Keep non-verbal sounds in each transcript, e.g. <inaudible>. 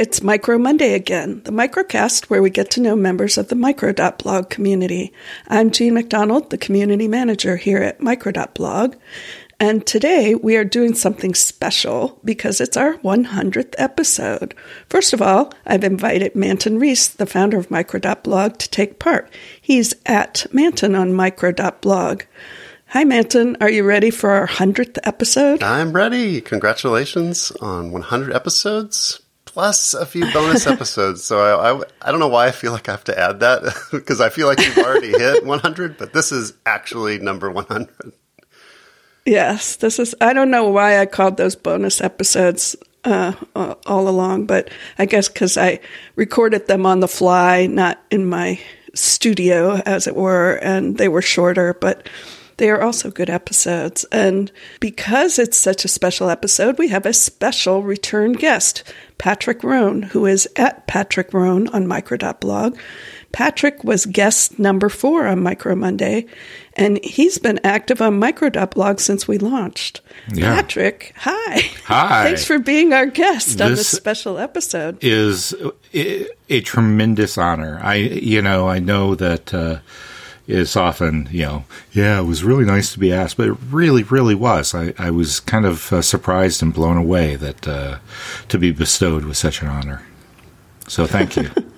it's Micro Monday again, the microcast where we get to know members of the Micro.blog community. I'm Jean MacDonald, the community manager here at Micro.blog. And today we are doing something special because it's our 100th episode. First of all, I've invited Manton Reece, the founder of Micro.blog, to take part. He's at Manton on Micro.blog. Hi, Manton. Are you ready for our 100th episode? I'm ready. Congratulations on 100 episodes plus a few bonus episodes. So I, I, I, don't know why I feel like I have to add that <laughs> because I feel like you've already hit <laughs> 100, but this is actually number 100. Yes, this is. I don't know why I called those bonus episodes uh, all along, but I guess because I recorded them on the fly, not in my studio, as it were, and they were shorter, but they are also good episodes. And because it's such a special episode, we have a special return guest, Patrick Rhone, who is at Patrick Rhone on micro.blog. Patrick was guest number four on Micro Monday, and he's been active on micro.blog since we launched. Yeah. Patrick, hi. Hi. Thanks for being our guest this on this special episode. Is a tremendous honor. I, you know, I know that, uh, is often, you know, yeah, it was really nice to be asked, but it really, really was. I, I was kind of uh, surprised and blown away that uh, to be bestowed with such an honor. So thank you. <laughs>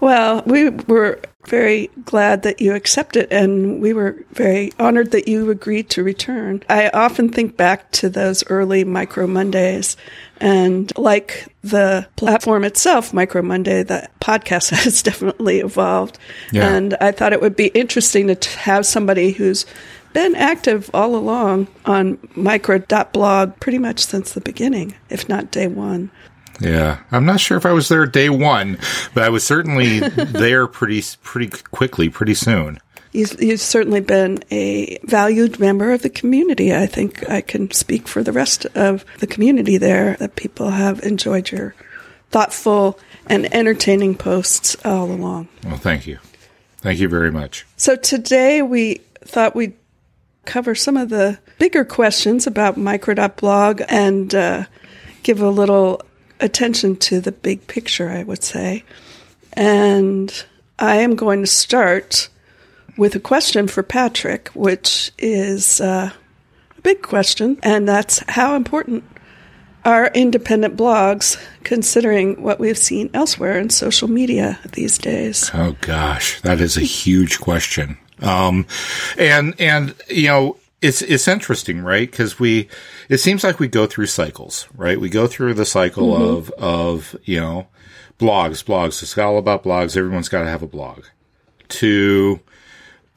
well, we were very glad that you accepted, and we were very honored that you agreed to return. I often think back to those early Micro Mondays, and like the platform itself, Micro Monday, the podcast <laughs> has definitely evolved. Yeah. And I thought it would be interesting to have somebody who's been active all along on micro.blog pretty much since the beginning, if not day one. Yeah, I'm not sure if I was there day one, but I was certainly <laughs> there pretty pretty quickly, pretty soon. You've, you've, certainly been a valued member of the community. I think I can speak for the rest of the community there that people have enjoyed your thoughtful and entertaining posts all along. Well, thank you. Thank you very much. So today we thought we'd cover some of the bigger questions about micro.blog and uh, give a little attention to the big picture, I would say. And I am going to start with a question for Patrick, which is uh, a big question, and that's how important are independent blogs considering what we've seen elsewhere in social media these days? Oh gosh, that is a huge question. Um, and and you know it's it's interesting, right? Because we it seems like we go through cycles, right? We go through the cycle mm-hmm. of of you know blogs, blogs. It's all about blogs. Everyone's got to have a blog. To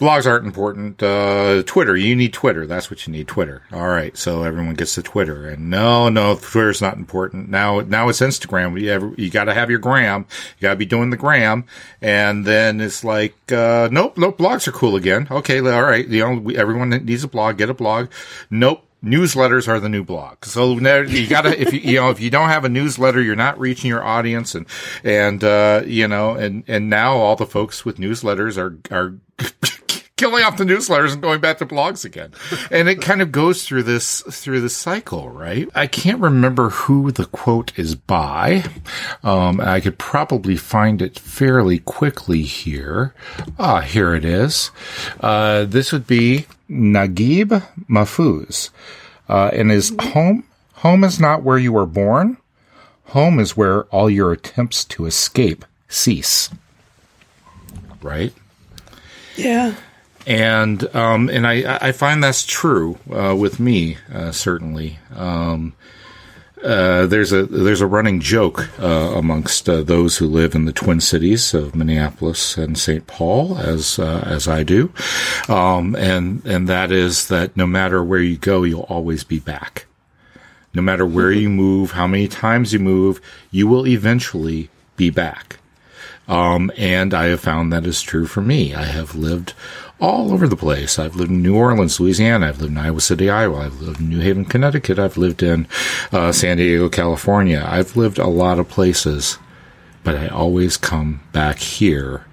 blogs aren't important. Uh, Twitter, you need Twitter. That's what you need. Twitter. All right. So everyone gets to Twitter and no, no, Twitter's not important. Now, now it's Instagram. You, you got to have your gram. You got to be doing the gram. And then it's like, uh, nope, nope, blogs are cool again. Okay. All right. Know, we, everyone needs a blog. Get a blog. Nope newsletters are the new blog. So you gotta, if you, you know, if you don't have a newsletter, you're not reaching your audience and, and, uh, you know, and, and now all the folks with newsletters are, are <laughs> killing off the newsletters and going back to blogs again. And it kind of goes through this through this cycle, right? I can't remember who the quote is by. Um, I could probably find it fairly quickly here. Ah, here it is. Uh, this would be Naguib Mahfouz. Uh, and his home home is not where you were born. Home is where all your attempts to escape cease. Right? Yeah and um, and I, I find that's true uh, with me uh, certainly. Um, uh, there's a there's a running joke uh, amongst uh, those who live in the Twin Cities of Minneapolis and St. Paul, as uh, as I do, um, and and that is that no matter where you go, you'll always be back. No matter where you move, how many times you move, you will eventually be back. Um, and I have found that is true for me. I have lived all over the place. I've lived in New Orleans, Louisiana. I've lived in Iowa City, Iowa. I've lived in New Haven, Connecticut. I've lived in uh, San Diego, California. I've lived a lot of places, but I always come back here.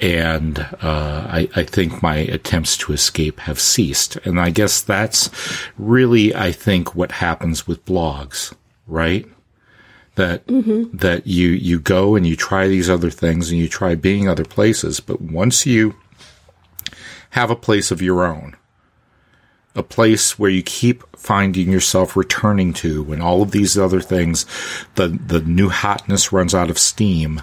And uh, I, I think my attempts to escape have ceased. And I guess that's really, I think, what happens with blogs, right? that that you you go and you try these other things and you try being other places but once you have a place of your own a place where you keep finding yourself returning to when all of these other things the the new hotness runs out of steam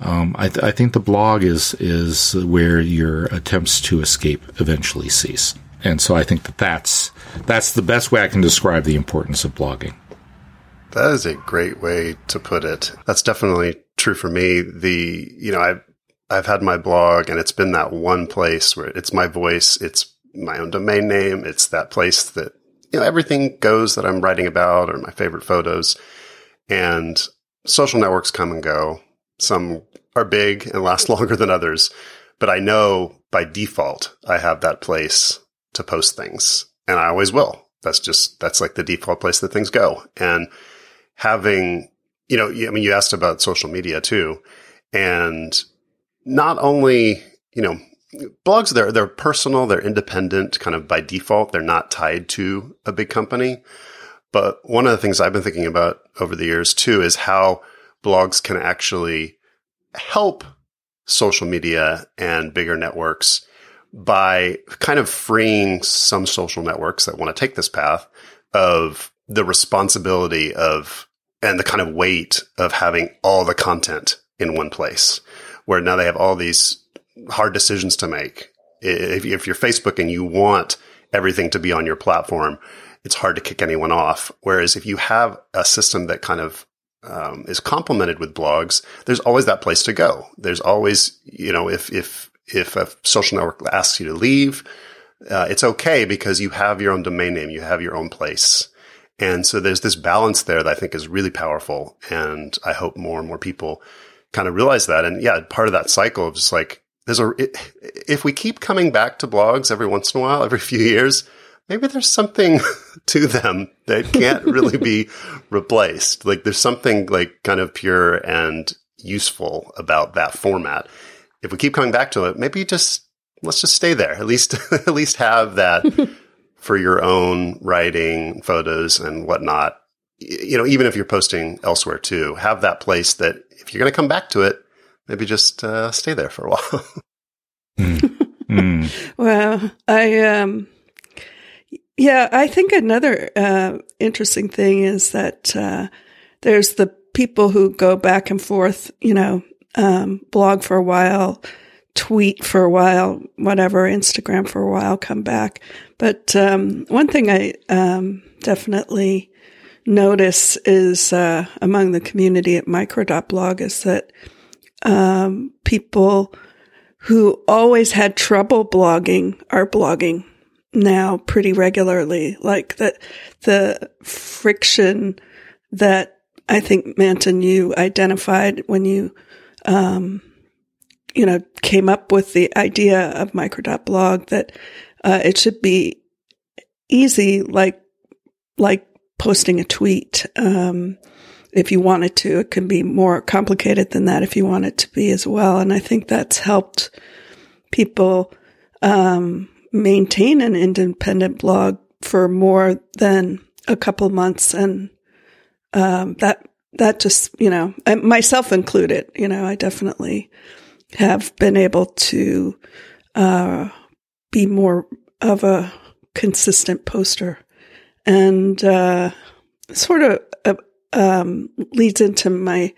um, I, th- I think the blog is is where your attempts to escape eventually cease and so I think that that's that's the best way I can describe the importance of blogging That is a great way to put it. That's definitely true for me. The, you know, I've, I've had my blog and it's been that one place where it's my voice. It's my own domain name. It's that place that, you know, everything goes that I'm writing about or my favorite photos and social networks come and go. Some are big and last <laughs> longer than others, but I know by default I have that place to post things and I always will. That's just, that's like the default place that things go. And having, you know, I mean, you asked about social media too. And not only, you know, blogs, they're, they're personal, they're independent kind of by default. They're not tied to a big company. But one of the things I've been thinking about over the years too is how blogs can actually help social media and bigger networks by kind of freeing some social networks that want to take this path of the responsibility of and the kind of weight of having all the content in one place where now they have all these hard decisions to make. If, if you're Facebook and you want everything to be on your platform, it's hard to kick anyone off. Whereas if you have a system that kind of um, is complemented with blogs, there's always that place to go. There's always, you know, if if if a social network asks you to leave, uh, it's okay because you have your own domain name, you have your own place. And so there's this balance there that I think is really powerful. And I hope more and more people kind of realize that. And yeah, part of that cycle of just like, there's a, if we keep coming back to blogs every once in a while, <laughs> every few years, maybe there's something <laughs> to them that can't <laughs> really be replaced. Like there's something like kind of pure and useful about that format. If we keep coming back to it, maybe just let's just stay there. At least at least have that for your own writing, photos, and whatnot. You know, even if you're posting elsewhere too, have that place that if you're going to come back to it, maybe just uh, stay there for a while. <laughs> mm. Mm. <laughs> Well, I um, yeah, I think another uh, interesting thing is that uh, there's the people who go back and forth, you know, um, blog for a while, tweet for a while, whatever, Instagram for a while, come back. But um, one thing I um, definitely notice is uh, among the community at micro.blog is that um, people who always had trouble blogging are blogging now pretty regularly. Like that, the friction that I think Manton you identified when you, um, you know, came up with the idea of micro.blog that uh, it should be easy, like like posting a tweet. Um, if you wanted to, it can be more complicated than that if you want it to be as well. And I think that's helped people um, maintain an independent blog for more than a couple months, and um, that that just you know myself included. You know, I definitely have been able to uh, be more of a consistent poster, and uh, sort of uh, um, leads into my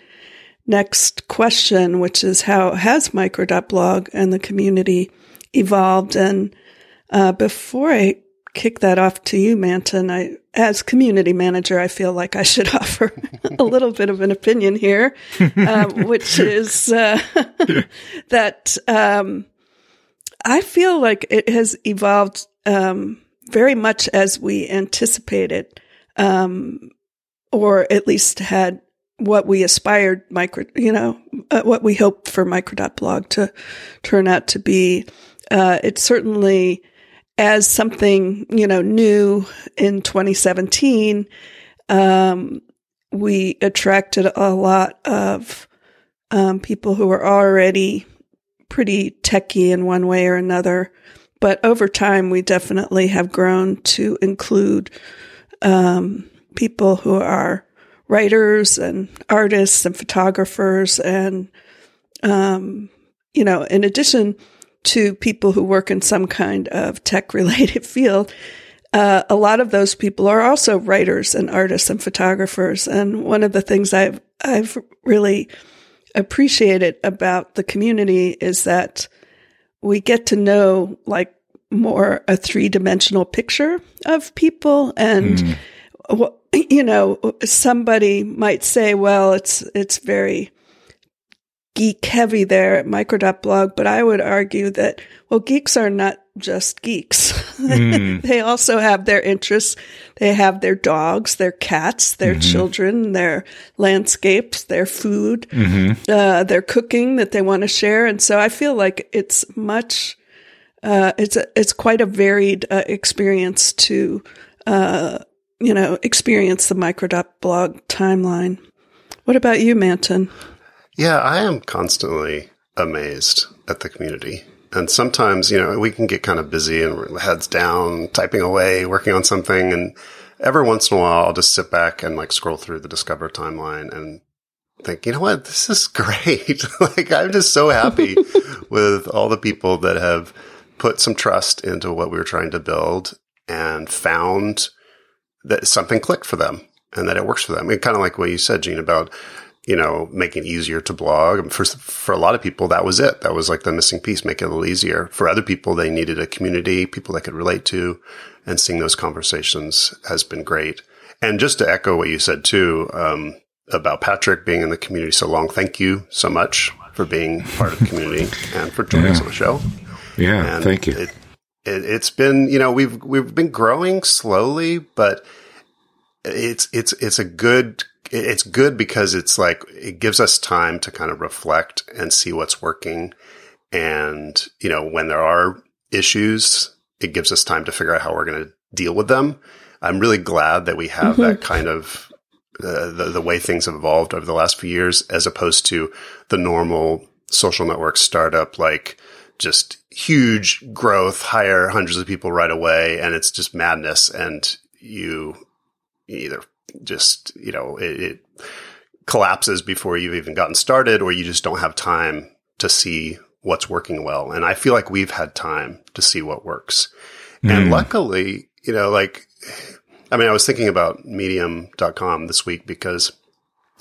next question, which is how has micro.blog and the community evolved? And uh, before I kick that off to you, Manton, I, as community manager, I feel like I should <laughs> offer a little bit of an opinion here, um, <laughs> which is uh, <laughs> that um, I feel like it has evolved um, very much as we anticipated, um, or at least had what we aspired micro, you know, uh, what we hoped for micro.blog to turn out to be. Uh, it certainly as something, you know, new in 2017, um, we attracted a lot of um, people who were already pretty techy in one way or another. But over time, we definitely have grown to include um, people who are writers and artists and photographers and um, you know, in addition to people who work in some kind of tech related <laughs> field, uh, a lot of those people are also writers and artists and photographers. And one of the things I've I've really appreciated about the community is that we get to know like more a three dimensional picture of people and. Mm. You know, somebody might say, "Well, it's it's very geek heavy there at micro.blog, but I would argue that, well, geeks are not just geeks. <laughs> Mm. they also have their interests. They have their dogs, their cats, their mm-hmm. children, their landscapes, their food, mm-hmm. uh, their cooking that they want to share. And so I feel like it's much, uh, it's a, it's quite a varied uh, experience to, uh, you know, experience the micro.blog timeline. What about you, Manton? Yeah, I am constantly amazed at the community. And sometimes, you know, we can get kind of busy and heads down, typing away, working on something. And every once in a while, I'll just sit back and like scroll through the Discover timeline and think, you know what? This is <laughs> great. <laughs> like, I'm just so happy <laughs> with all the people that have put some trust into what we were trying to build and found that something clicked for them and that it works for them. And kind of like what you said, Jean, about you know, making it easier to blog. For, for a lot of people, that was it. That was like the missing piece, make it a little easier. For other people, they needed a community, people they could relate to, and seeing those conversations has been great. And just to echo what you said too, um, about Patrick being in the community so long, thank you so much for being part of the community <laughs> and for joining yeah. us on the show. Yeah, and thank you. It, it, it's been, you know, we've, we've been growing slowly, but it's, it's, it's a good it's good because it's like it gives us time to kind of reflect and see what's working. And, you know, when there are issues, it gives us time to figure out how we're going to deal with them. I'm really glad that we have mm-hmm. that kind of uh, the, the way things have evolved over the last few years, as opposed to the normal social network startup, like just huge growth, hire hundreds of people right away. And it's just madness. And you either just, you know, it, it collapses before you've even gotten started or you just don't have time to see what's working well. And I feel like we've had time to see what works. Mm. And luckily, you know, like, I mean, I was thinking about medium.com this week because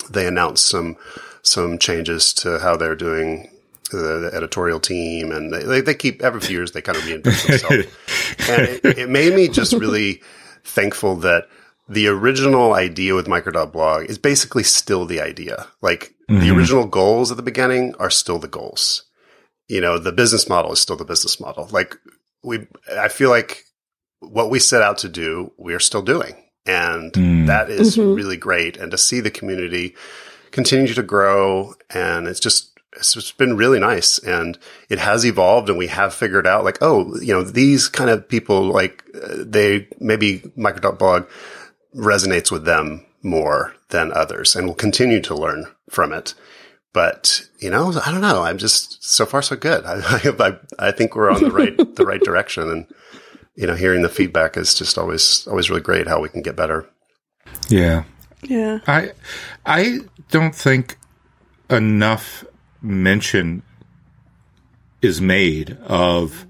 they announced some, some changes to how they're doing the, the editorial team and they, they, keep every few years they kind of reinvent themselves. <laughs> and it, it made me just really thankful that the original idea with micro.blog is basically still the idea. Like mm-hmm. the original goals at the beginning are still the goals. You know, the business model is still the business model. Like we, I feel like what we set out to do, we are still doing. And mm. that is mm-hmm. really great. And to see the community continue to grow and it's just, it's just been really nice and it has evolved and we have figured out like, oh, you know, these kind of people, like uh, they maybe micro.blog resonates with them more than others and will continue to learn from it. But, you know, I don't know. I'm just so far so good. <laughs> I, I, I think we're on the right, the right <laughs> direction. And, you know, hearing the feedback is just always, always really great how we can get better. Yeah. Yeah. I, I don't think enough mention is made of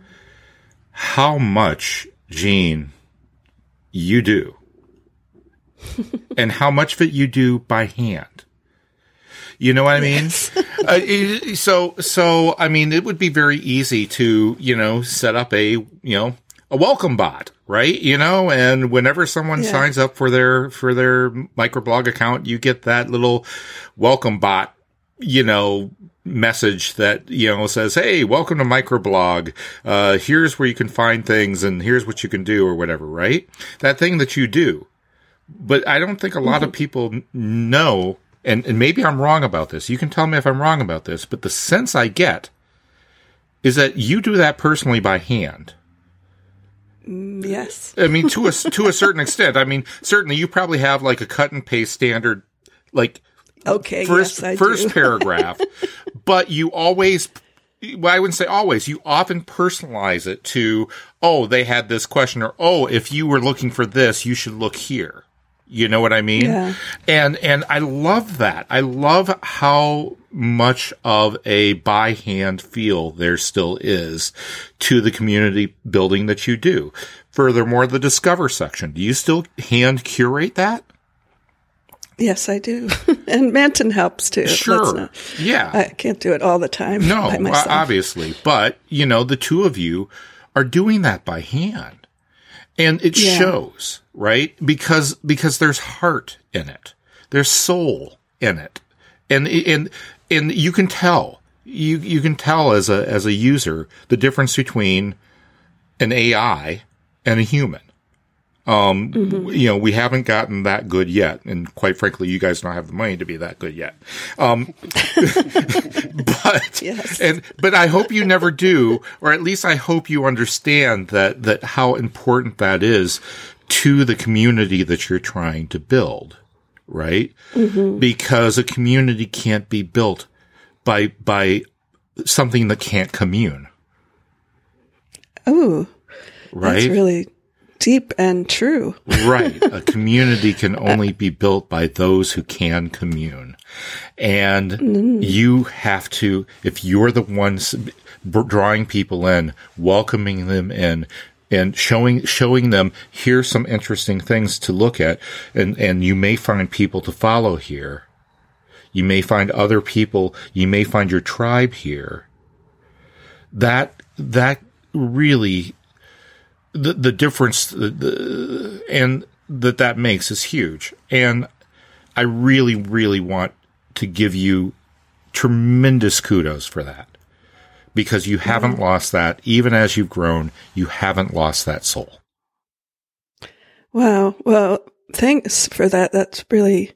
how much Jean you do <laughs> and how much of it you do by hand. You know what I mean? Yes. <laughs> uh, so, so I mean, it would be very easy to, you know, set up a, you know, a welcome bot, right? You know, and whenever someone yeah. signs up for their for their microblog account, you get that little welcome bot, you know, message that you know says, "Hey, welcome to microblog. Uh, here's where you can find things, and here's what you can do, or whatever." Right? That thing that you do but I don't think a lot of mm-hmm. people know, and, and maybe I'm wrong about this. You can tell me if I'm wrong about this, but the sense I get is that you do that personally by hand. Mm, yes. I mean, to a to a certain extent. I mean, certainly you probably have like a cut and paste standard, like okay, first yes, first <laughs> paragraph, but you always well, I wouldn't say always. You often personalize it to, oh, they had this question, or oh, if you were looking for this, you should look here You know what I mean? Yeah. And and I love that. I love how much of a by hand feel there still is to the community building that you do. Furthermore, the discover section. Do you still hand curate that? Yes, I do. <laughs> and Manton helps too. Sure. not- Yeah. I can't do it all the time No, uh, obviously, but you know, the two of you are doing that by hand, and it Yeah. shows, right? Because because there's heart in it, there's soul in it, and and and you can tell you you can tell as a as a user the difference between an AI and a human. Um, you know, we haven't gotten that good yet, and quite frankly, you guys don't have the money to be that good yet. Um, <laughs> <laughs> but Yes. and but I hope you never do, or at least I hope you understand that that how important that is to the community that you're trying to build, right? Because a community can't be built by by something that can't commune, Oh, right? that's really deep and true. right. A <laughs> community can only be built by those who can commune. And mm. you have to, if you're the ones drawing people in, welcoming them in, and showing, showing them, here's some interesting things to look at. And, and you may find people to follow here. You may find other people. You may find your tribe here. That, that really the the difference the, the, and that that makes is huge. And I really, really want to give you tremendous kudos for that because you haven't lost that. Even as you've grown, you haven't lost that soul. Wow. Well, thanks for that. That's really,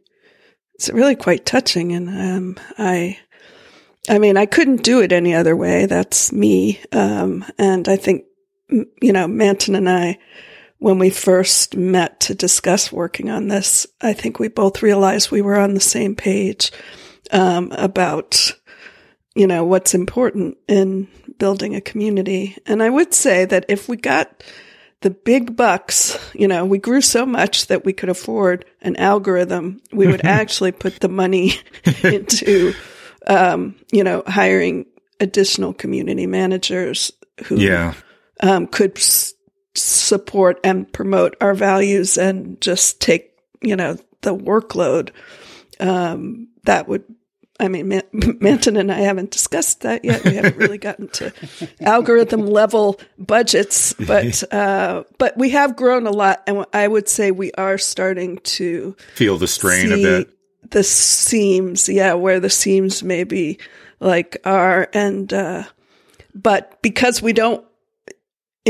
it's really quite touching. And, um, I, I mean, I couldn't do it any other way. That's me. Um, and I think, you know, Manton and I, when we first met to discuss working on this, I think we both realized we were on the same page, um, about, you know, what's important in building a community. And I would say that if we got the big bucks, you know, we grew so much that we could afford an algorithm, we would actually put the money <laughs> into, um, you know, hiring additional community managers who Yeah. Um, could s- support and promote our values and just take, you know, the workload. Um, that would, I mean, Man- <laughs> Manton and I haven't discussed that yet. We haven't really gotten to <laughs> algorithm level budgets, <laughs> but, uh, but we have grown a lot. And I would say we are starting to Feel the strain a bit. The seams, yeah, where the seams maybe like are, and uh, but because we don't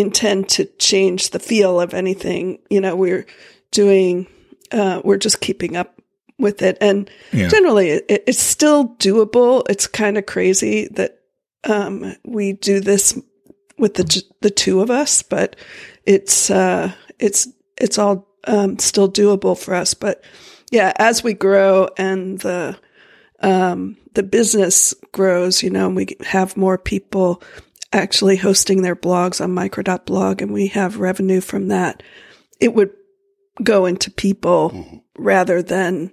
intend to change the feel of anything, you know, we're doing, uh, we're just keeping up with it, and Yeah. generally, it, it's still doable. It's kind of crazy that um, we do this with the the two of us, but it's uh, it's it's all um, still doable for us. But yeah, as we grow and the um, the business grows, you know, and we have more people actually hosting their blogs on micro.blog and we have revenue from that, it would go into people mm-hmm. rather than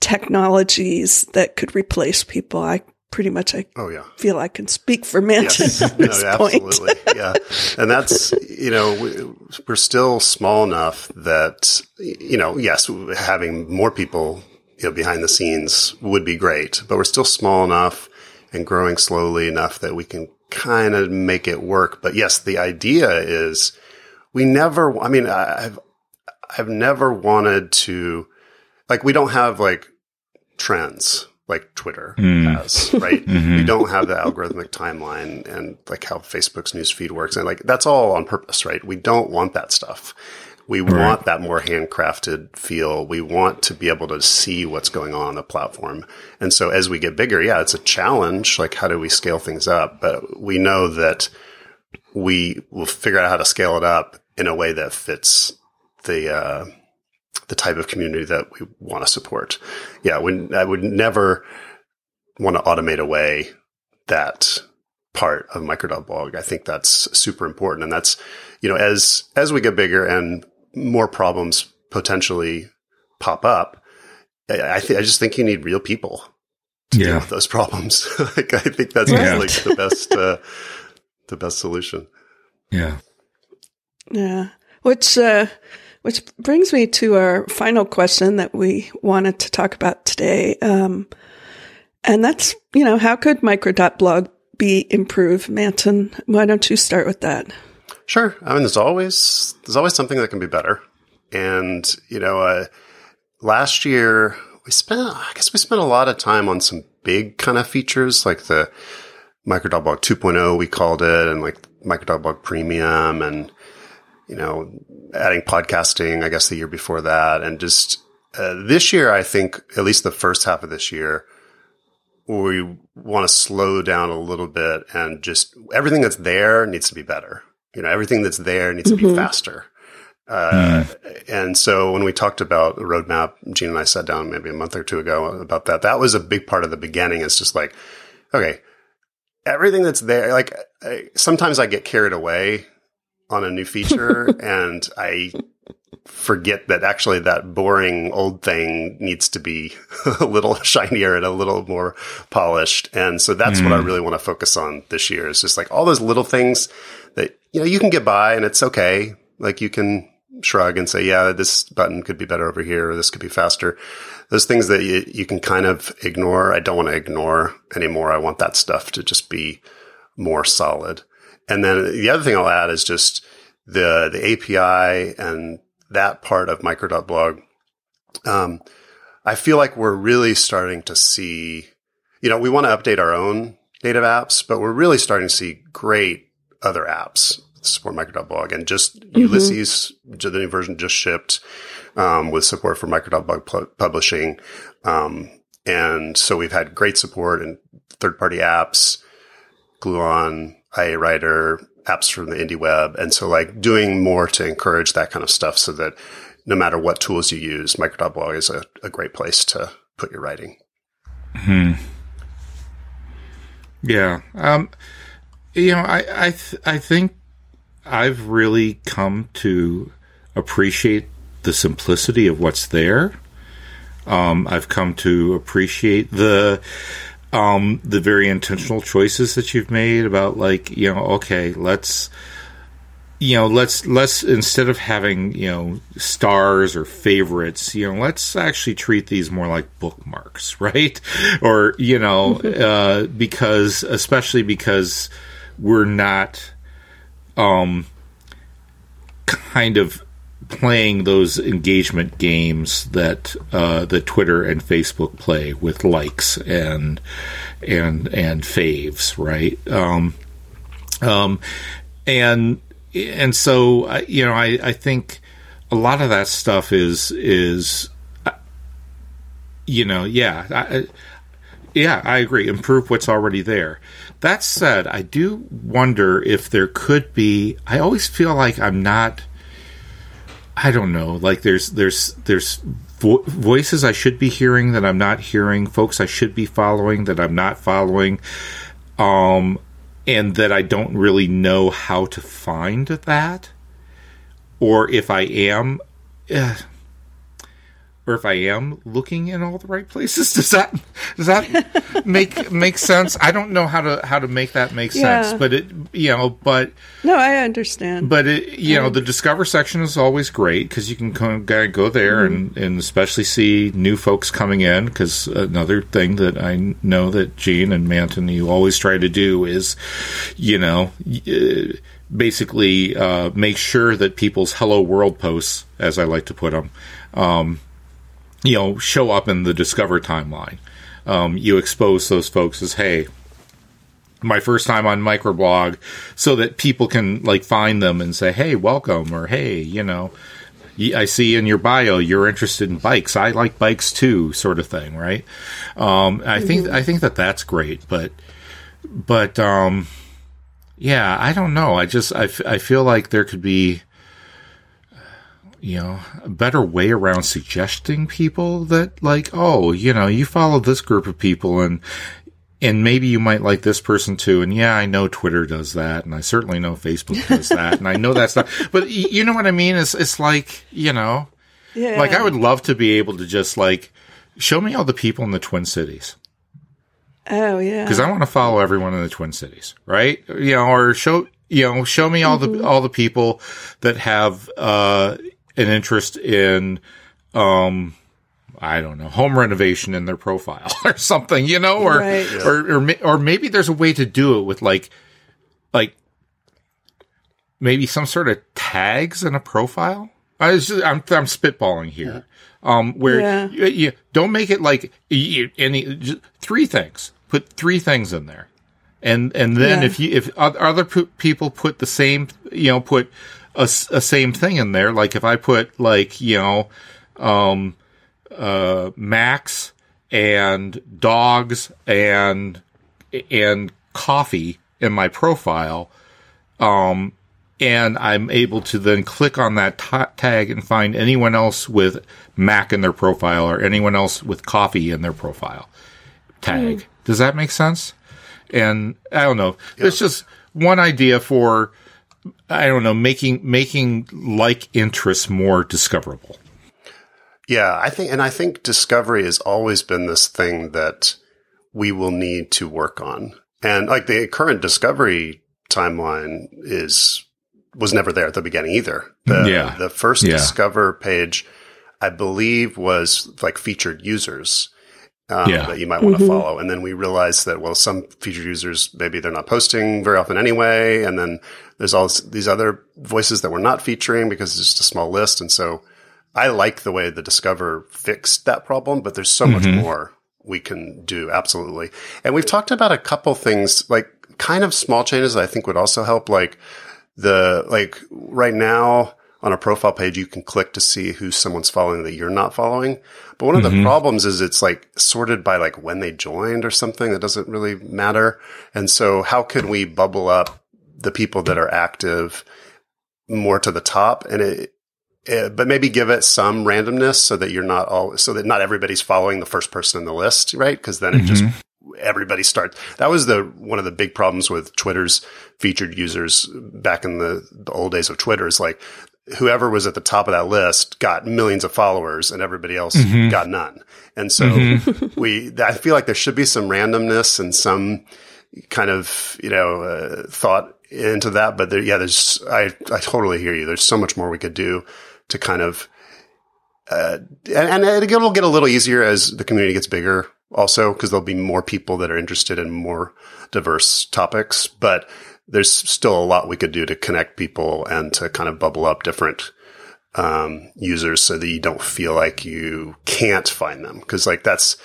technologies that could replace people. I pretty much I Oh yeah. feel I can speak for Manton Yes, <laughs> <laughs> no, absolutely. yeah. And that's, you know, we, we're still small enough that, you know, yes, having more people, you know, behind the scenes would be great, but we're still small enough and growing slowly enough that we can kind of make it work. But yes, the idea is we never, I mean, I've, I've never wanted to, like, we don't have like trends like Twitter hmm. has, right? <laughs> Mm-hmm. We don't have the algorithmic timeline and like how Facebook's newsfeed works. And like, that's all on purpose, right? We don't want that stuff. We want that more handcrafted feel. We want to be able to see what's going on on the platform. And so as we get bigger, yeah, it's a challenge. Like, how do we scale things up? But we know that we will figure out how to scale it up in a way that fits the, uh, the type of community that we want to support. Yeah, when I would never want to automate away that part of micro.blog. I think that's super important. And that's, you know, as, as we get bigger and more problems potentially pop up. I, I, th- I just think you need real people to Yeah. deal with those problems. <laughs> like, I think that's Right. like the best, uh, the best solution. Yeah. Yeah. Which uh which brings me to our final question that we wanted to talk about today. Um and that's, you know, how could micro.blog be improved? Manton, why don't you start with that? Sure. I mean, there's always there's always something that can be better. And you know, uh, last year we spent I guess we spent a lot of time on some big kind of features like the Micro.blog 2.0 we called it, and like Micro.blog Premium, and you know, adding podcasting. I guess the year before that, and just uh, this year, I think at least the first half of this year. We want to slow down a little bit and just everything that's there needs to be better you know everything that's there needs to be mm-hmm. faster. Uh, mm. and so when we talked about the roadmap Jean and i sat down maybe a month or two ago about that. That was a big part of the beginning. It's just like okay everything that's there like I, sometimes i get carried away on a new feature <laughs> and i forget that actually that boring old thing needs to be <laughs> a little <laughs> shinier and a little more polished. And so that's what I mm. really want to focus on this year is just like all those little things that, you know, you can get by and it's okay. Like you can shrug and say, yeah, this button could be better over here or this could be faster. Those things that you, you can kind of ignore. I don't want to ignore anymore. I want that stuff to just be more solid. And then the other thing I'll add is just the, the API and that part of micro.blog. Um, I feel like we're really starting to see, you know, we want to update our own native apps, but we're really starting to see great other apps support micro.blog and just Ulysses, the new version just shipped, um, with support for micro.blog pu- publishing. Um, and so we've had great support in third party apps, Gluon, IA Writer, apps from the indie web. And so like doing more to encourage that kind of stuff so that no matter what tools you use, micro.blog is a, a great place to put your writing. Hmm. Yeah. Um, you know, I I th- I think I've really come to appreciate the simplicity of what's there. Um, I've come to appreciate the um, the very intentional choices that you've made about like you know okay let's you know let's let's instead of having you know stars or favorites you know let's actually treat these more like bookmarks <laughs> right or you know uh, because especially because we're not um kind of playing those engagement games that uh, the Twitter and Facebook play with likes and and and faves, right? Um, um, and and so you know, I, I think a lot of that stuff is is uh, you know, yeah, I, yeah, I agree. Improve what's already there. That said, I do wonder if there could be. I always feel like I'm not. I don't know. Like there's there's there's vo- voices I should be hearing that I'm not hearing. Folks I should be following that I'm not following. Um, and that I don't really know how to find that, or if I am. eh, or if I am looking in all the right places. <laughs> Does that does that make make sense? I don't know how to how to make that make sense, but it you know, but No, I understand. but it, you know, the discover section is always great because you can kind of go there and and especially see new folks coming in. Because another thing that I know that Jean and Manton you always try to do is, you know. uh, Basically, uh, make sure that people's "Hello World" posts, as I like to put them, um, you know, show up in the Discover timeline. Um, you expose those folks as, hey, my first time on microblog so that people can like find them and say hey welcome or hey you know I see in your bio you're interested in bikes. I like bikes too sort of thing right? Um, i think i think that that's great but but um, yeah i don't know. I just I, f- I feel like there could be you know a better way around suggesting people that like oh you know you follow this group of people and and maybe you might like this person too. And yeah, I know Twitter does that, and I certainly know Facebook does that, and I know that's <laughs> not. But you know what I mean? It's it's like you know, Yeah. like I would love to be able to just like show me all the people in the Twin Cities Oh yeah. because I want to follow everyone in the Twin Cities, right? You know, or show you know show me all the all the people that have uh, an interest in um I don't know home renovation in their profile <laughs> or something, you know, or Right. Yeah. or or, or maybe there's a way to do it with like like maybe some sort of tags in a profile. I was just, I'm I'm spitballing here. Um, where Yeah. you, you don't make it like you, any three things. Put three things in there, and and then Yeah. if you if other people put the same, you know, put a, s- a same thing in there. Like if I put like you know, um, uh, Max and dogs and and coffee in my profile, um, and I'm able to then click on that ta tag and find anyone else with Mac in their profile or anyone else with coffee in their profile tag. Does that make sense? And I don't know. It's just one idea for I don't know making making like interests more discoverable. Yeah, I think, and I think discovery has always been this thing that we will need to work on. And like the current discovery timeline is, was never there at the beginning either. The, mm, Yeah. the first Yeah. discover page, I believe was like featured users. Um, Yeah. that you might want to follow. And then we realized that, well, some featured users, maybe they're not posting very often anyway. And then there's all these other voices that we're not featuring because it's just a small list. And so I like the way the Discover fixed that problem, but there's so much more we can do. Absolutely. And we've talked about a couple things, like kind of small changes that I think would also help. Like the, like right now on a profile page, you can click to see who someone's following that you're not following. But one of the problems is it's like sorted by like when they joined or something that doesn't really matter. And so how can we bubble up the people that are active more to the top and it, uh, but maybe give it some randomness so that you're not all so that not everybody's following the first person in the list, right? Because then it just everybody starts. That was the one of the big problems with Twitter's featured users back in the, the old days of Twitter. Is like whoever was at the top of that list got millions of followers, and everybody else got none. And so we, I feel like there should be some randomness and some kind of you know uh, thought into that. But there, yeah, there's I I totally hear you. There's so much more we could do to kind of uh, and, and it'll get a little easier as the community gets bigger also because there'll be more people that are interested in more diverse topics but there's still a lot we could do to connect people and to kind of bubble up different um, users so that you don't feel like you can't find them because like that's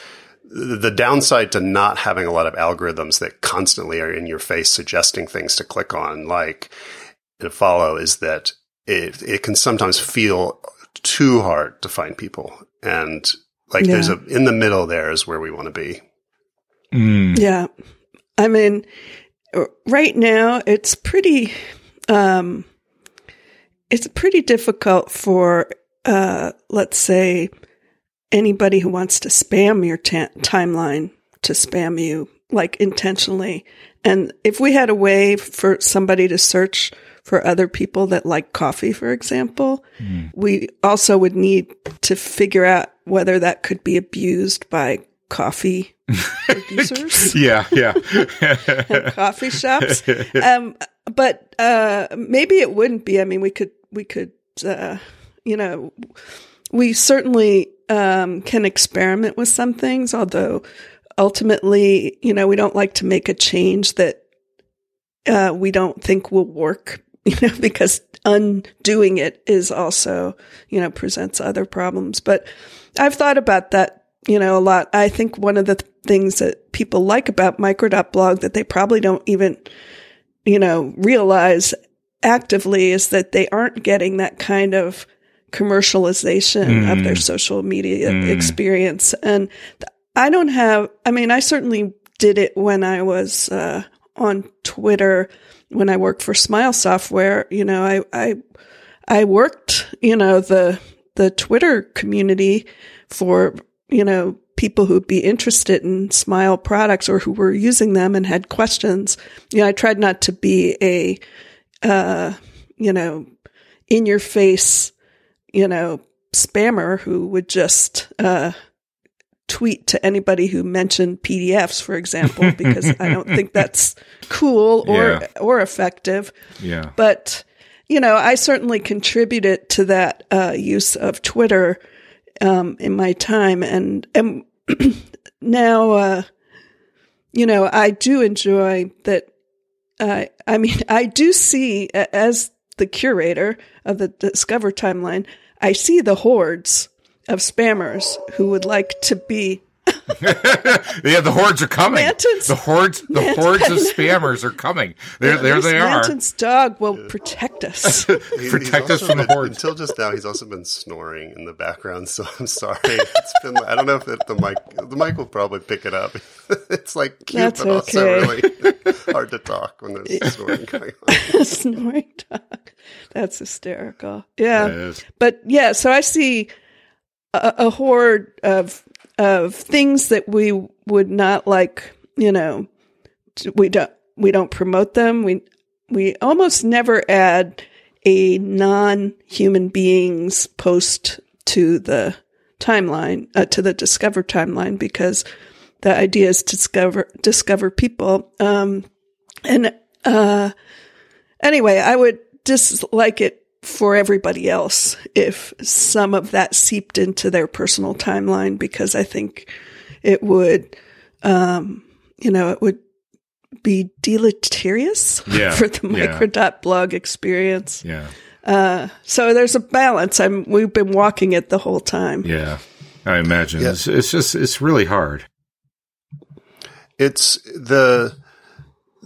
the downside to not having a lot of algorithms that constantly are in your face suggesting things to click on like and follow is that it it can sometimes feel too hard to find people and like Yeah. there's a in the middle there is where we want to be Mm. Yeah. I mean, r- right now it's pretty, um, it's pretty difficult for, uh, let's say anybody who wants to spam your ta- timeline to spam you like intentionally. And if we had a way for somebody to search for other people that like coffee, for example, we also would need to figure out whether that could be abused by coffee <laughs> producers Yeah, yeah. <laughs> coffee shops. <laughs> Um, but uh, maybe it wouldn't be. I mean, we could we could uh, you know we certainly um, can experiment with some things, although ultimately, you know, we don't like to make a change that uh, we don't think will work. You know, because undoing it is also you know presents other problems. But I've thought about that you know a lot. I think one of the th- things that people like about micro.blog that they probably don't even you know realize actively is that they aren't getting that kind of commercialization of their social media experience. And i don't have i mean i certainly did it when i was uh, on twitter when i worked for smile software. You know i i i worked you know the the twitter community for you know people who'd be interested in smile products or who were using them and had questions you know i tried not to be a uh you know in your face you know spammer who would just uh, tweet to anybody who mentioned PDFs, for example, because I don't think that's cool <laughs> or Yeah. or effective. Yeah. But you know, I certainly contributed to that uh, use of Twitter um, in my time, and and <clears throat> now, uh, you know, I do enjoy that. Uh, I mean, I do see as the curator of the Discover timeline, I see the hordes of spammers who would like to be Yeah, the hordes are coming. Manton's- the hordes, the Manton- hordes of spammers are coming. There, there At least they are. Manton's dog will protect us. <laughs> He- Protect us from also the hordes. Until just now, he's also been snoring in the background. So I'm sorry. It's been. I don't know if it, the mic. The mic will probably pick it up. <laughs> it's like cute, That's but also okay. really <laughs> hard to talk when there's snoring going on. snoring dog. That's hysterical. Yeah. It is. But yeah, so I see a, a horde of of things that we would not like, you know, we don't we don't promote them. We we almost never add a non-human being's post to the timeline, uh, to the Discover timeline because the idea is to discover discover people. Um and uh anyway, I would dislike it for everybody else if some of that seeped into their personal timeline because I think it would, um, you know, it would be deleterious <laughs> Yeah, for the yeah. micro.blog experience. Yeah. So there's a balance. I'm, we've been walking it the whole time. Yeah. I imagine Yeah. it's, it's just it's really hard. It's the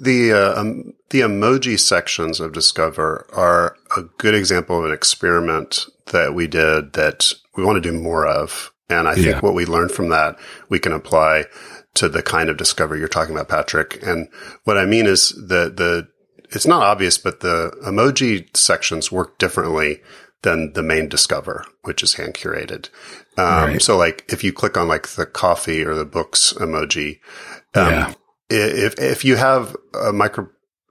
the uh, um, the emoji sections of Discover are a good example of an experiment that we did that we want to do more of. And I think what we learned from that we can apply to the kind of discovery you're talking about, Patrick. And what I mean is the the it's not obvious, but the emoji sections work differently than the main Discover, which is hand curated. Um, Right. So, like, if you click on like the coffee or the books emoji, um, Yeah. If if you have a micro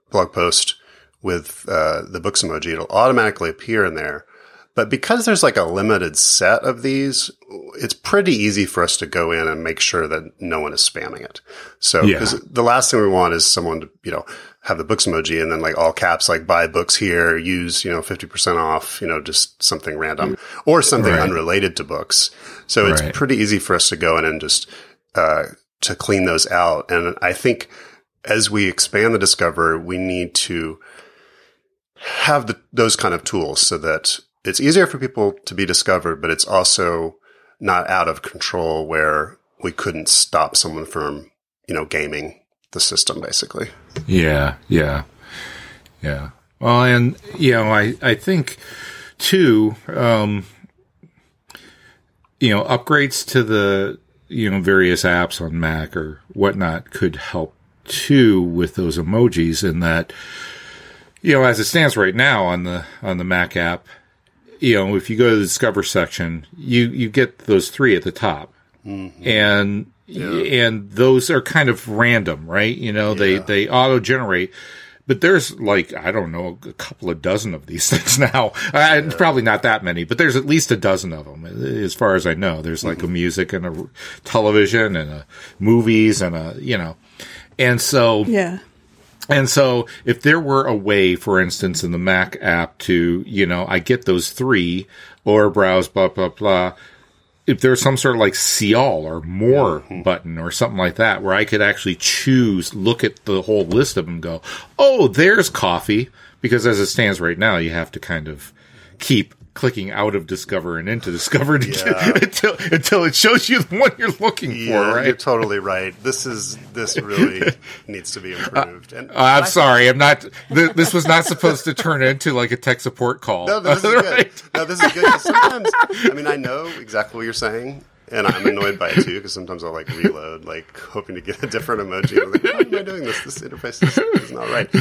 blog post with uh, the books emoji, it'll automatically appear in there. But because there's like a limited set of these, it's pretty easy for us to go in and make sure that no one is spamming it. So, Yeah. because the last thing we want is someone to, you know, have the books emoji and then like all caps, like buy books here, use, you know, 50% off, you know, just something random or something Right. unrelated to books. So it's Right. pretty easy for us to go in and just, uh, to clean those out. And I think as we expand the Discover, we need to have the, those kind of tools so that it's easier for people to be discovered, but it's also not out of control where we couldn't stop someone from, you know, gaming the system basically. Yeah, yeah, yeah. Well, and you know, I I think too, um, you know, upgrades to the you know various apps on Mac or whatnot could help too with those emojis. In that, you know, as it stands right now on the on the Mac app, you know, if you go to the Discover section, you you get those three at the top, mm-hmm. and and those are kind of random, right? You know, they they auto generate. But there's like I don't know a couple of dozen of these <laughs> things now. Uh, Probably not that many, but there's at least a dozen of them, as far as I know. There's like a music and a television and a movies and a you know, and so Yeah. and so, if there were a way, for instance, in the Mac app to, you know, I get those three or browse, blah, blah, blah. If there's some sort of like see all or more hmm. button or something like that, where I could actually choose, look at the whole list of them and go, oh, there's coffee. Because as it stands right now, you have to kind of keep clicking out of Discover and into Discover <laughs> to Yeah. until, until it shows you the one you're looking Yeah, for, you're totally right. This is this really <laughs> needs to be improved. And Uh, I'm sorry, I'm not. Th- this was not supposed to turn into like a tech support call. No, this <laughs> is good. No, this is good. 'cause Sometimes, I mean, I know exactly what you're saying, and I'm annoyed by it too. Because sometimes I'll like reload, like hoping to get a different emoji. I'm like, why am I doing this? This interface is, is not right.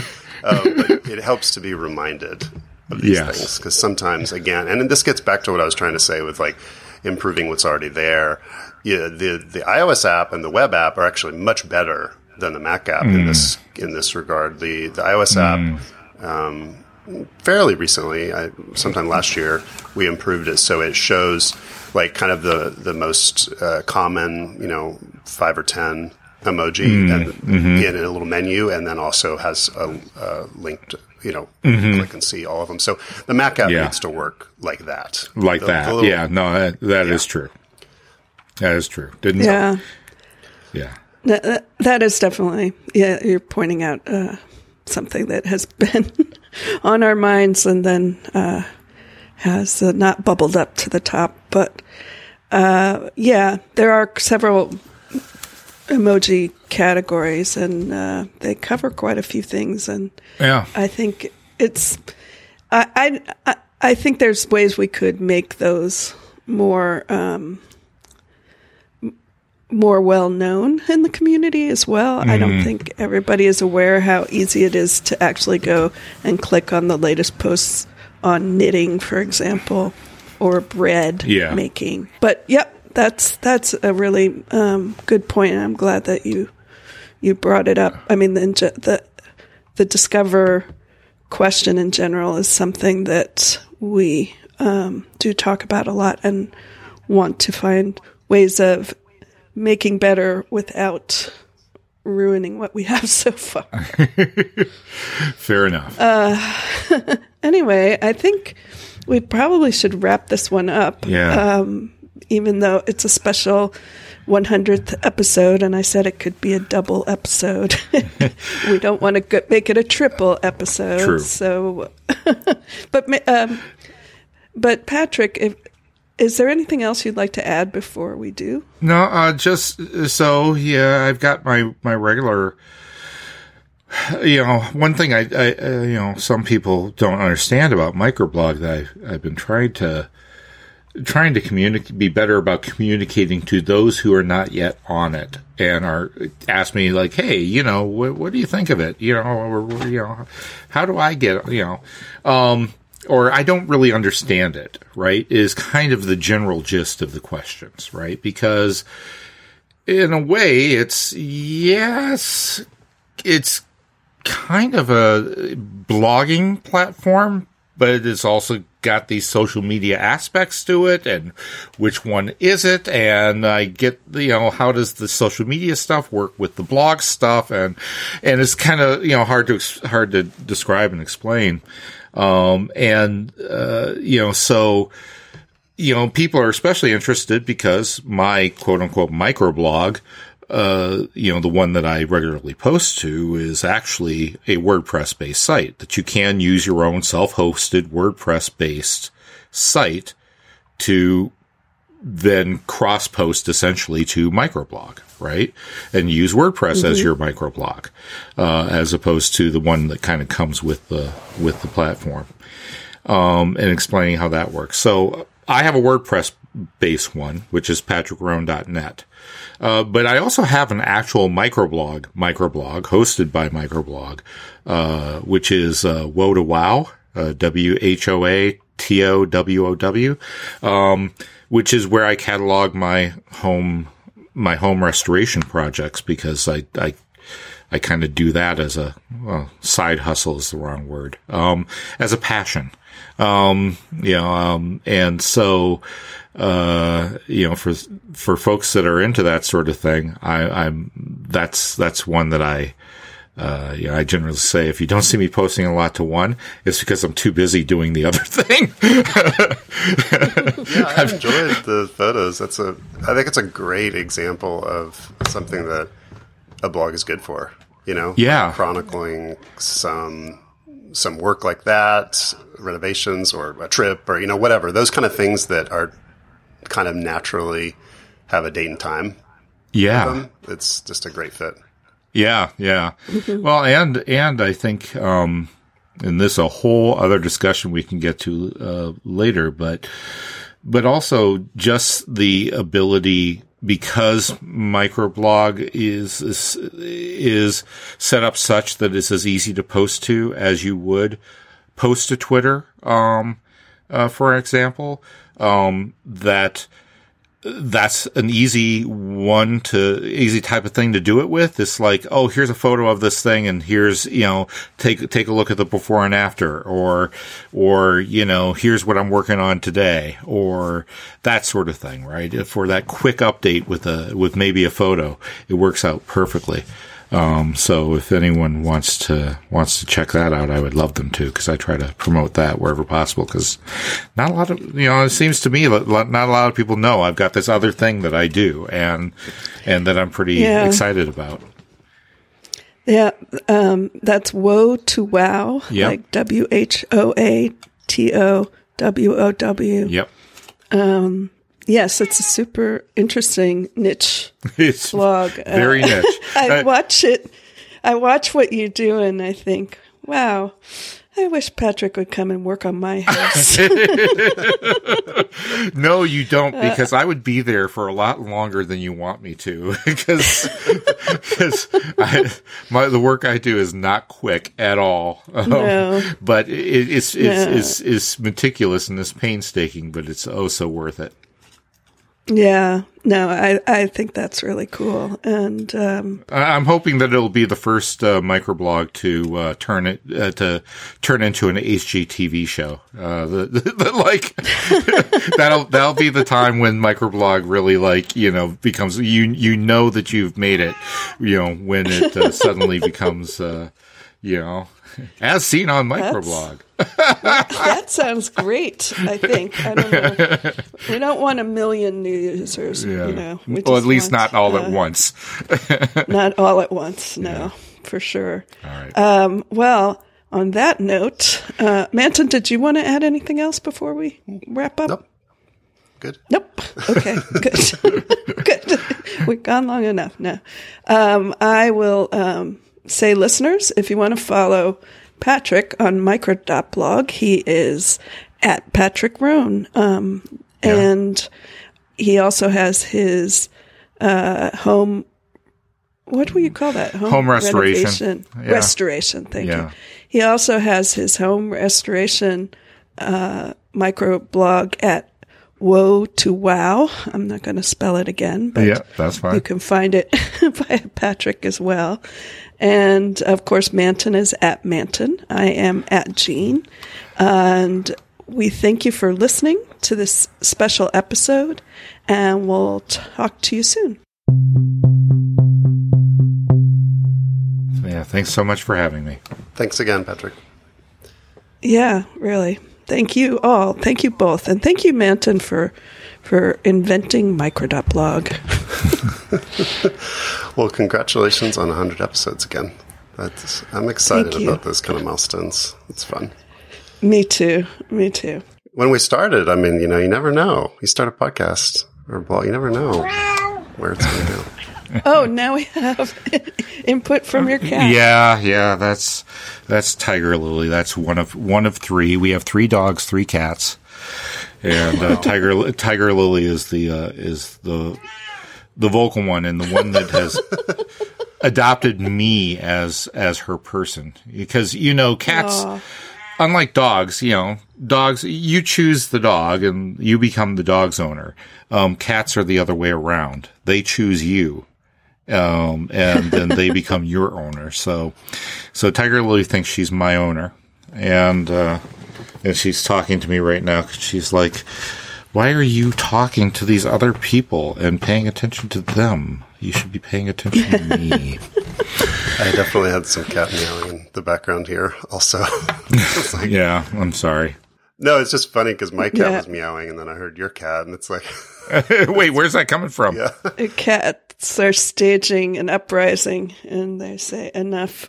Um, but it helps to be reminded of these Yes. things because sometimes, again, and this gets back to what I was trying to say with like improving what's already there. Yeah, the the iOS app and the web app are actually much better than the Mac app in this in this regard. The the iOS app. Um, fairly recently, I, sometime last year, we improved it so it shows like kind of the the most uh, common, you know, five or ten emoji Mm, and, mm-hmm. in a little menu, and then also has a, a link to you know Mm-hmm. click and see all of them. So the Mac app Yeah. needs to work like that, like The- that. the little- yeah, no, that, that is true. That is true. Didn't Yeah. yeah. That, that- that is definitely, yeah, you're pointing out uh, something that has <laughs> been on our minds and then uh, has uh, not bubbled up to the top. But uh, yeah, there are several emoji categories and uh, they cover quite a few things. And Yeah. I think it's, I, I, I- think there's ways we could make those more. Um, more well known in the community as well. I don't think everybody is aware how easy it is to actually go and click on the latest posts on knitting, for example, or bread Yeah. making. But yep, that's that's a really um, good point. and I'm glad that you you brought it up. I mean, the the the discover question in general is something that we um, do talk about a lot and want to find ways of making better without ruining what we have <laughs> so far. <laughs> Fair enough. <laughs> anyway, I think we probably should wrap this one up. yeah. Um, even though it's a special 100th episode, and I said it could be a double episode. <laughs> we don't want to go- make it a triple episode. True. So, <laughs> but um, but Patrick, if, is there anything else you'd like to add before we do? No, uh, just so yeah, I've got my my regular. You know, one thing I, I uh, you know, some people don't understand about Micro.blog that I, I've been trying to trying to communicate, be better about communicating to those who are not yet on it and are ask me like, hey, you know, what, what do you think of it? You know, or, or, you know, how do I get, you know, um, or I don't really understand it, right? Is kind of the general gist of the questions, right? Because in a way, it's yes, it's kind of a blogging platform, but it's also got these social media aspects to it and which one is it? And i get you know how does the social media stuff work with the blog stuff? And and it's kind of you know hard to hard to describe and explain. Um and uh you know so you know, people are especially interested because my quote unquote microblog, uh, you know, the one that I regularly post to is actually a WordPress based site that you can use your own self hosted WordPress based site to then cross post essentially to Micro.blog, right? And use WordPress as your microblog, uh, as opposed to the one that kind of comes with the, with the platform um, and explaining how that works. So I have a WordPress based one, which is patrickrhone.net. Uh, but I also have an actual microblog, microblog hosted by Micro.blog, uh, which is, uh, Whoa to Wow, uh, W-H-O-A-T-O-W-O-W, um, which is where I catalog my home, my home restoration projects because I, I I kind of do that as a well, side hustle is the wrong word. Um, as a passion. Um, you know, um, and so, uh, you know, for, for folks that are into that sort of thing, I, I'm, that's, that's one that I, uh, you know, I generally say if you don't see me posting a lot to one, it's because I'm too busy doing the other <laughs> thing. Yeah, I enjoyed the photos. That's a. I think it's a great example of something that a blog is good for. You know, Yeah. chronicling some some work like that, renovations or a trip or you know whatever those kind of things that are kind of naturally have a date and time. yeah. It's just a great fit. Yeah, yeah. <laughs> Well, and and I think um and this a whole other discussion we can get to uh, later, but but also just the ability because Micro.blog is, is is set up such that it's as easy to post to as you would post to Twitter, um, uh, for example, um, that that's an easy one to easy type of thing to do it with. It's like, oh, here's a photo of this thing, and here's you know take take a look at the before and after, or or you know here's what I'm working on today, or that sort of thing, right? For that quick update with a with maybe a photo, it works out perfectly. Um, so if anyone wants to wants to check that out, I would love them to because I try to promote that wherever possible. Because not a lot of you know, it seems to me not a lot of people know I've got this other thing that I do and and that I'm pretty yeah. excited about. Yeah, um, that's whoa to wow, yep. like W H O A T O W O W. Yep. Um, Yes, it's a super interesting niche <laughs> it's blog. Very uh, niche. <laughs> I uh, watch it. I watch what you do, and I think, wow. I wish Patrick would come and work on my house. <laughs> no, you don't, uh, because uh, I would be there for a lot longer than you want me to. Because my the work I do is not quick at all. Um, no. but it, it's it's, no. it's it's meticulous and it's painstaking, but it's oh so worth it. Yeah, no, I, I think that's really cool, and um, I'm hoping that it'll be the first uh, microblog to uh, turn it uh, to turn into an HGTV show. Uh, the, the, the, like <laughs> that'll that'll be the time when microblog really like you know becomes you you know that you've made it, you know when it uh, suddenly becomes uh, you know <laughs> as seen on Micro.blog. <laughs> that sounds great. I <laughs> think. I don't know. We don't want a million new users. Yeah. You know. We well, at least want, not all uh, at once. not all at once. No, yeah. for sure. All right. Um, well, on that note, uh, Manton, did you want to add anything else before we wrap up? Nope. Good. Nope. Okay. good. good. We've gone long enough now. Um, I will um, say, listeners, if you want to follow Patrick on micro.blog. He is at Patrick Rhone. Um, yeah. And he also has his uh, home. What will you call that? Home, home restoration. Yeah. Restoration. Thank yeah. you. He also has his home restoration uh, micro blog at Whoa to Wow. I'm not going to spell it again, but yeah, that's fine. You can find it <laughs> by Patrick as well. And of course, Manton is at Manton. I am at Jean. And we thank you for listening to this special episode, and we'll talk to you soon. Yeah, thanks so much for having me. Thanks again, Patrick. Yeah, really. Thank you all. Thank you both. And thank you, Manton, for for inventing Micro.blog. <laughs> well, congratulations on 100 episodes again. That's, I'm excited about those kind of milestones. It's fun. Me too. Me too. When we started, I mean, you know, you never know. You start a podcast or a blog, you never know where it's going to go. oh, now we have <laughs> input from your cat. Yeah, yeah, that's that's Tiger Lily. That's one of one of three. We have three dogs, three cats, and uh, <laughs> Tiger Tiger Lily is the uh, is the the vocal one and the one that has <laughs> adopted me as as her person. Because you know cats Aww. unlike dogs you know dogs you choose the dog and you become the dog's owner. Um, cats are the other way around. They choose you um, and then they <laughs> become your owner. So so tiger lily thinks she's my owner. And uh, and she's talking to me right now because she's like why are you talking to these other people and paying attention to them? You should be paying attention to me. <laughs> I definitely had some cat meowing in the background here, also. <laughs> like, yeah, I'm sorry. No, it's just funny because my cat yeah. was meowing, and then I heard your cat, and it's like, <laughs> wait, where's that coming from? Yeah, cats are staging an uprising, and they say enough.